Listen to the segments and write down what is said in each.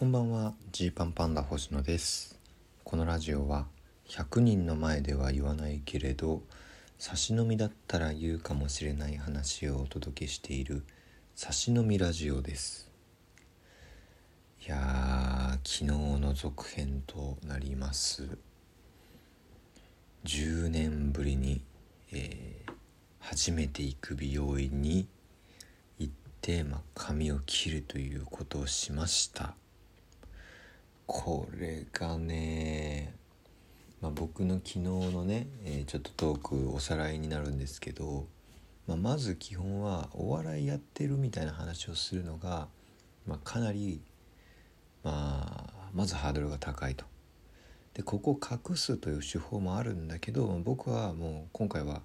こんばんは。ジーパンパンダ星野です。このラジオは100人の前では言わないけれど差し飲みだったら言うかもしれない話をお届けしている差し飲みラジオです。いや昨日の続編となります。10年ぶりに、えー、初めて行く美容院に行って、まあ、髪を切るということをしました。これがね、まあ、僕の昨日のね、えー、ちょっとトークおさらいになるんですけど、まあ、まず基本はお笑いやってるみたいな話をするのが、まあ、かなり、まあ、まずハードルが高いと。でここを隠すという手法もあるんだけど僕はもう今回は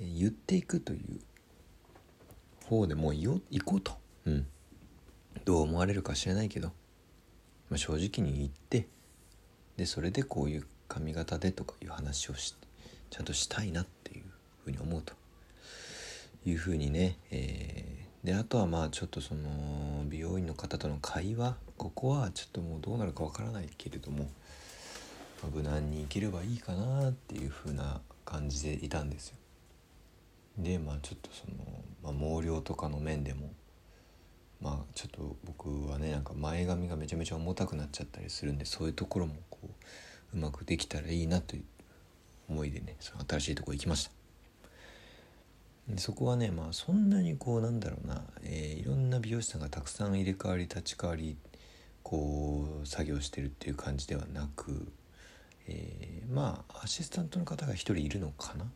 言っていくという方でもう行こうと、うん、どう思われるか知らないけどまあ、正直に言ってでそれでこういう髪型でとかいう話をしちゃんとしたいなっていうふうに思うというふうにね、えー、であとはまあちょっとその美容院の方との会話ここはちょっともうどうなるかわからないけれども、まあ、無難にいければいいかなっていうふうな感じでいたんですよ。でまあちょっとその、まあ、毛量とかの面でもまあちょっと僕はねなんか前髪がめちゃめちゃ重たくなっちゃったりするんでそういうところもこううまくできたらいいなという思いでねその新しいとこ行きました。でそこはねまあそんなにこうなんだろうな、えー、いろんな美容師さんがたくさん入れ替わり立ち替わりこう作業してるっていう感じではなく、えー、まあアシスタントの方が1人いるのかな。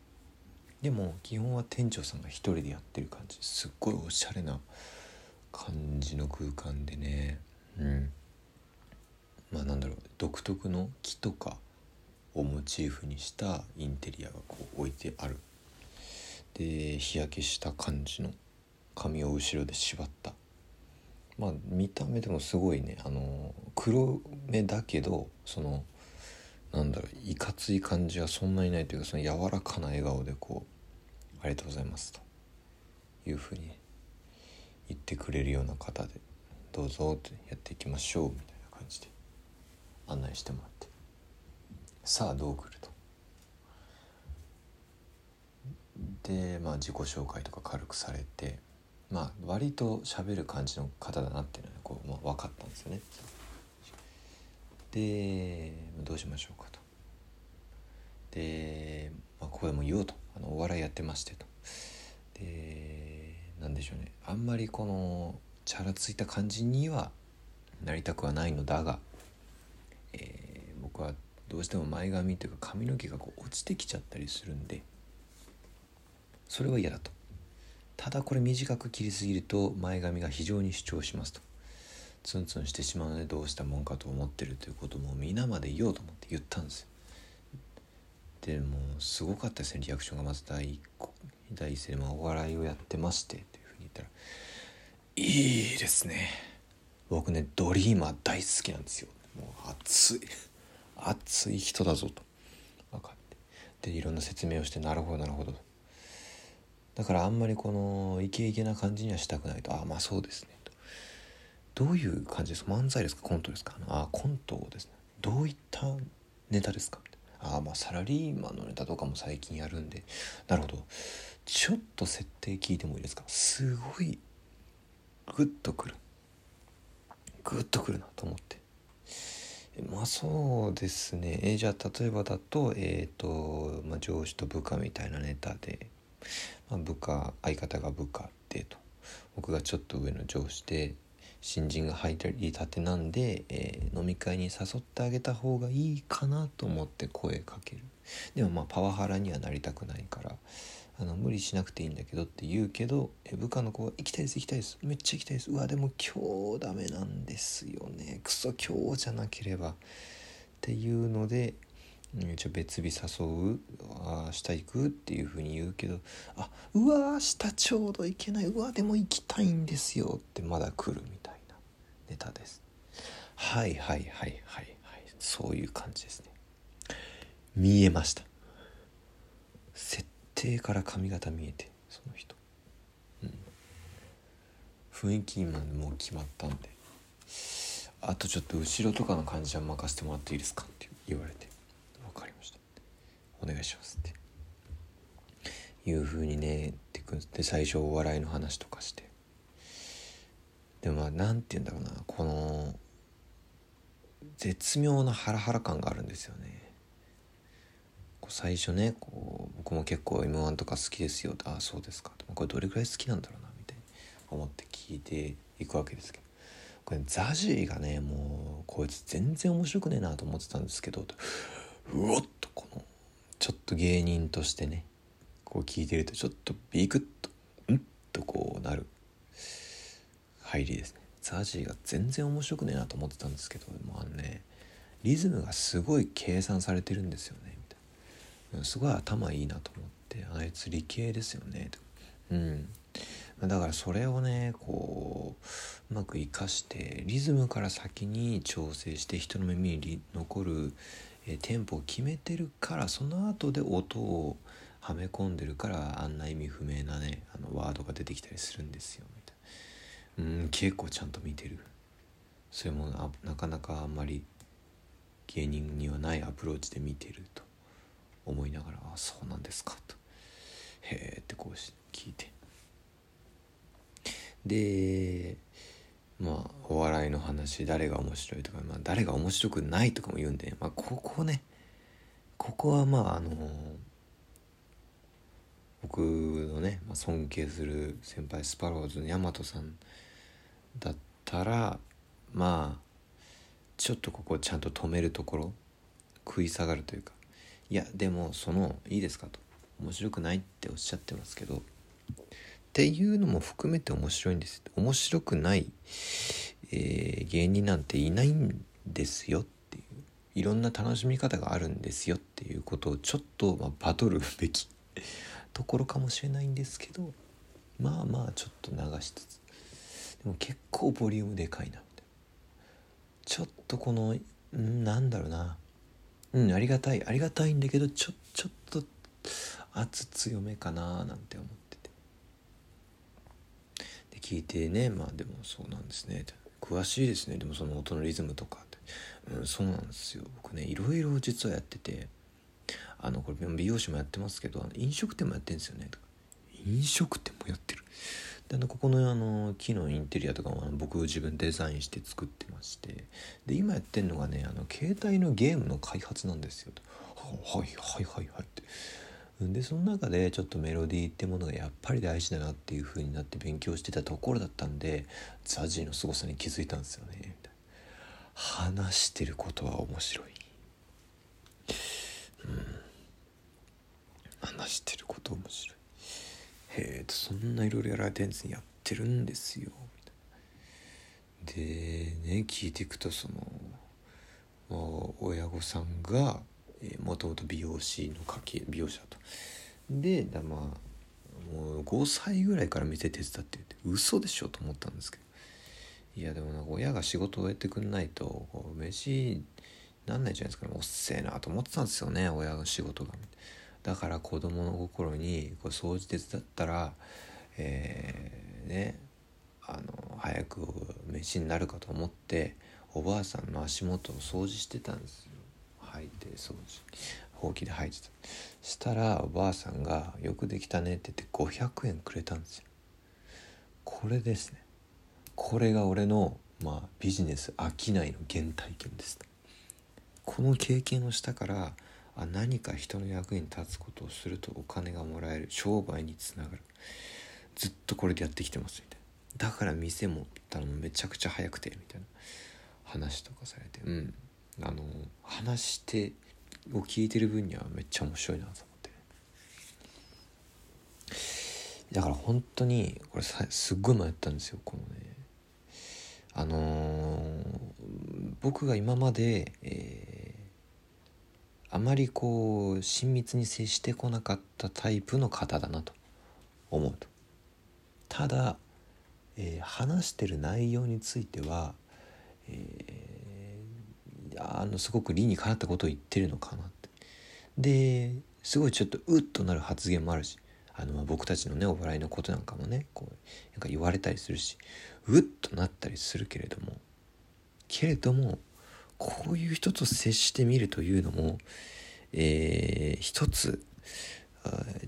でも基本は店長さんが1人でやってる感じ。すっごいおしゃれな感じの空間でね。うん。まあなんだろう。独特の木とかをモチーフにしたインテリアがこう置いてある。で日焼けした感じの髪を後ろで縛った。まあ見た目でもすごいね。あの黒目だけどそのなんだろう。いかつい感じはそんなにないというかその柔らかな笑顔でこう「ありがとうございます」と。いうふうに言ってくれるような方でどうぞってやっていきましょうみたいな感じで案内してもらって。さあどう来ると。でまあ自己紹介とか軽くされてまあ割と喋る感じの方だなっていうのはこう、まあ、分かったんですよね。でどうしましょうかと。で、まあ、ここでも言おうと。あのお笑いやってましてと。で何でしょうね。あんまりこのチャラついた感じにはなりたくはないのだが、えー、僕はどうしても前髪というか髪の毛がこう落ちてきちゃったりするんでそれは嫌だと。ただこれ短く切りすぎると前髪が非常に主張しますと。ツンツンしてしまうのでどうしたもんかと思ってるということも皆まで言おうと思って言ったんですよ。でもすごかったですねリアクションがまず第一第一声でお笑いをやってましてっていうふうに言ったら「いいですね。僕ねドリーマー大好きなんですよ。もう熱い。熱い人だぞ」と。分かって。でいろんな説明をして「なるほどなるほど」だからあんまりこのイケイケな感じにはしたくないと「ああまあそうですね」と「どういう感じですか？漫才ですか？コントですか?」ああコントですね。どういったネタですか?」ああまあサラリーマンのネタとかも最近やるんで。なるほど。ちょっと設定聞いてもいいですか？すごいグッとくる。グッとくるなと思って。まあそうですね。えじゃあ例えばだとえっ、ー、と、まあ、上司と部下みたいなネタで、まあ、部下相方が部下でと。僕がちょっと上の上司で新人が入りたてなんで、えー、飲み会に誘ってあげた方がいいかなと思って声かける。でもまあパワハラにはなりたくないからあの無理しなくていいんだけどって言うけどえ部下の子は行きたいです行きたいです。めっちゃ行きたいです。うわでも今日ダメなんですよね。クソ今日じゃなければ。っていうのでじゃあ別日誘う。あ明日行くっていうふうに言うけどあうわ明日ちょうど行けない。うわでも行きたいんですよ。ってまだ来るみたいなネタです。はいはいはいはいはい。そういう感じですね。見えました。定から髪型見えてその人。うん。雰囲気今もう決まったんで。あとちょっと後ろとかの感じは任せてもらっていいですか?」って言われて「分かりました」お願いします」って。いうふうにねってくんで最初お笑いの話とかして。でもまあ何て言うんだろうな。この絶妙なハラハラ感があるんですよね。最初ねこう僕も結構 m 1とか好きですよああそうですか。これどれくらい好きなんだろうなみたいに思って聞いていくわけですけど。これザジーがねもうこいつ全然面白くねえなと思ってたんですけどうおっとこのちょっと芸人としてねこう聞いてるとちょっとビクッとうんとこうなる入りですね。ザジーが全然面白くねえなと思ってたんですけどもあねリズムがすごい計算されてるんですよね。すごい頭いいなと思ってあいつ理系ですよねと。うん。だからそれをねこううまく生かしてリズムから先に調整して人の耳に残るえテンポを決めてるからその後で音をはめ込んでるからあんな意味不明なねあのワードが出てきたりするんですよみたいな。うん結構ちゃんと見てる。それもなかなかあんまり芸人にはないアプローチで見てると。思いながら「あそうなんですか」と「へえ」ってこう聞いて。でまあお笑いの話誰が面白いとか、まあ、誰が面白くないとかも言うんで、まあ、ここねここはまああの僕のね、まあ、尊敬する先輩スパローズの大和さんだったらまあちょっとここちゃんと止めるところ食い下がるというかいやでもそのいいですかと。面白くないっておっしゃってますけど。っていうのも含めて面白いんです面白くない、えー、芸人なんていないんですよっていう。いろんな楽しみ方があるんですよっていうことをちょっと、まあ、バトるべき ところかもしれないんですけど。まあまあちょっと流しつつ。でも結構ボリュームでかいなみたいなちょっとこのんなんだろうな。うんありがたい。ありがたいんだけどちょちょっと圧強めかななんて思ってて。で聞いてねまあでもそうなんですね。詳しいですね。でもその音のリズムとか。ってうんそうなんですよ。僕ねいろいろ実はやってて。あのこれ美容師もやってますけどあの飲食店もやってるんですよね。飲食店もやってる。であのここのあの木のインテリアとかも僕自分デザインして作ってましてで今やってるのがねあの携帯のゲームの開発なんですよと。はいはいはいはいって。でその中でちょっとメロディーってものがやっぱり大事だなっていう風になって勉強してたところだったんでザジーの凄さに気づいたんですよね話してることは面白い。うん。話してること面白い。へえそんないろいろやられてるんですね。やってるんですよ。みたいなでね聞いていくとその親御さんがもともと美容師の家系美容師だと。でだまあもう5歳ぐらいから店手伝って言って嘘でしょと思ったんですけど。いやでもなんか親が仕事を終えてくんないとこう飯なんないじゃないですか、ね、おっせえなと思ってたんですよね親の仕事が。だから子供の心にこう掃除手伝ったらえー、ねあの早く飯になるかと思っておばあさんの足元を掃除してたんですよ。吐いて掃除ほうきで吐いてたしたらおばあさんが「よくできたね」って言って500円くれたんですよ。これですね。これが俺の、まあ、ビジネス商いの原体験ですこの経験をしたからあ何か人の役に立つことをするとお金がもらえる。商売につながる。ずっとこれでやってきてますみたいな。だから店持ったのめちゃくちゃ早くてみたいな。話とかされて。うん。あの話してを聞いてる分にはめっちゃ面白いなと思って。だから本当にこれさすっごい迷ったんですよこのね。あのー、僕が今まで、えーまりこう親密に接してこなかったタイプの方だなと。思うと。ただ、えー、話してる内容については、えー、あのすごく理にかなったことを言ってるのかなって。ですごいちょっとうっとなる発言もあるしあの僕たちのねお笑いのことなんかもねこうなんか言われたりするしうっとなったりするけれどもけれどもこういう人と接してみるというのも、えー、一つ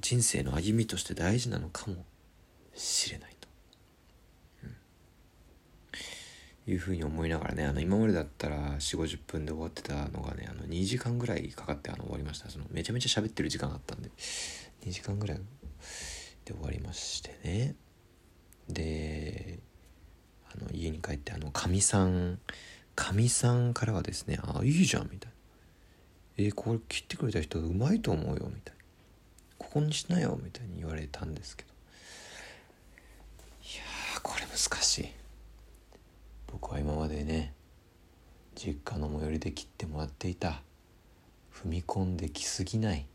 人生の歩みとして大事なのかもしれないと、うん、いうふうに思いながらねあの今までだったら4 5 0分で終わってたのがねあの2時間ぐらいかかってあの終わりました。そのめちゃめちゃ喋ってる時間があったんで2時間ぐらいで終わりましてね。であの家に帰ってあのかみさんかみさんからはですね「あいいじゃん」みたいな「えー、これ切ってくれた人うまいと思うよ」みたいな「ここにしなよ」みたいに言われたんですけど。いやこれ難しい。僕は今までね実家の最寄りで切ってもらっていた踏み込んできすぎない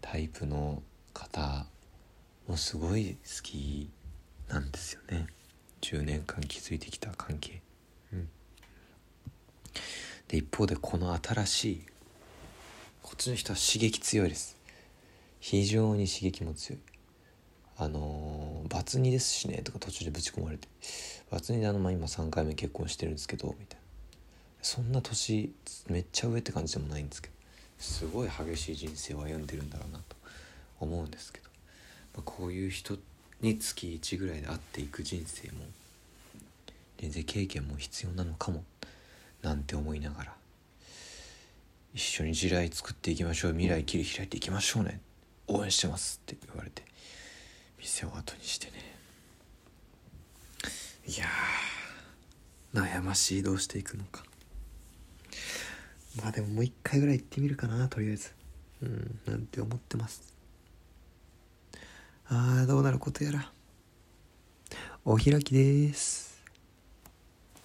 タイプの方もすごい好きなんですよね。10年間築いてきた関係。うん。で一方でこの新しいこっちの人は刺激強いです。非常に刺激も強い。あのー、バツ2ですしねとか途中でぶち込まれて。バツ2であのまあ今3回目結婚してるんですけどみたいな。そんな年めっちゃ上って感じでもないんですけどすごい激しい人生を歩んでるんだろうなと思うんですけど、まあ、こういう人に月1ぐらいで会っていく人生も人生経験も必要なのかも。なんて思いながら一緒に地雷作っていきましょう未来切り開いていきましょうね応援してますって言われて店を後にしてね。いや悩ましいどうしていくのか。まあでももう一回ぐらい行ってみるかなとりあえず。うんなんて思ってます。ああどうなることやら。お開きです。